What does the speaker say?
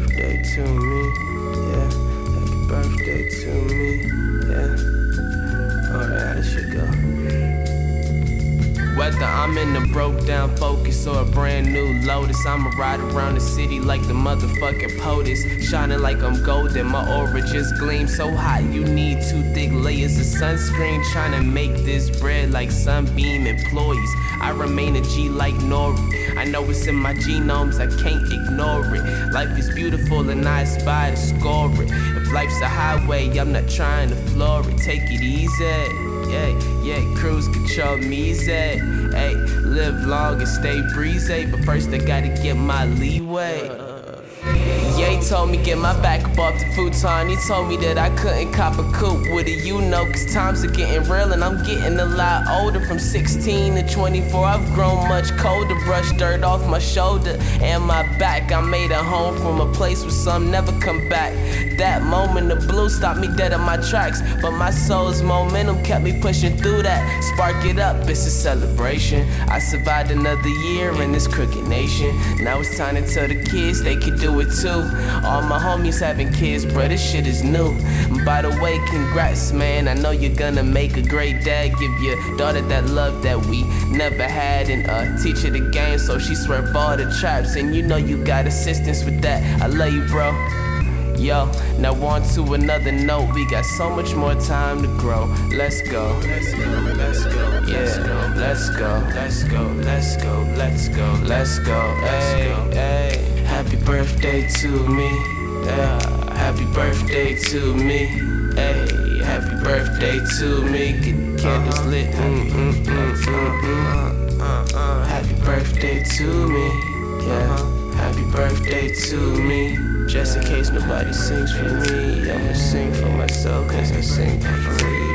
birthday to me. Yeah, happy birthday to me. I'm in a broke down focus or a brand new Lotus. I'ma ride around the city like the motherfucking POTUS. Shining like I'm golden, my aura just gleams so hot. You need two thick layers of sunscreen. Trying to make this bread like sunbeam employees. I remain a G like Nori. I know it's in my genomes, I can't ignore it. Life is beautiful and I aspire to score it. If life's a highway, I'm not trying to floor it. Take it easy. Yeah, yeah, cruise control me, Hey, live long and stay breezy. But first, I gotta get my leeway. Told me get my back up off the futon. He told me that I couldn't cop a coupe with it, you know, cause times are getting real and I'm getting a lot older. From 16 to 24, I've grown much colder. Brush dirt off my shoulder and my back. I made a home from a place where some never come back. That moment of blue stopped me dead in my tracks, but my soul's momentum kept me pushing through that. Spark it up, it's a celebration. I survived another year in this crooked nation. Now it's time to tell the kids they can do it too. All my homies having kids, bro, this shit is new. By the way, congrats, man. I know you're gonna make a great dad. Give your daughter that love that we never had. And uh, teach her the game so she swerve all the traps. And you know you got assistance with that. I love you, bro. Yo, now on to another note. We got so much more time to grow. Let's go. Let's go. Let's go. Let's go. Let's go. Let's go. Let's go. Let's go. Hey, hey. Happy birthday to me. Yeah. Happy birthday to me. Hey, happy birthday to me. Get the candles lit. Mm, mm, mm, mm. Happy birthday to me. Yeah. Happy birthday to me. Just in case nobody sings for me, I'ma sing for myself, cause I sing for free.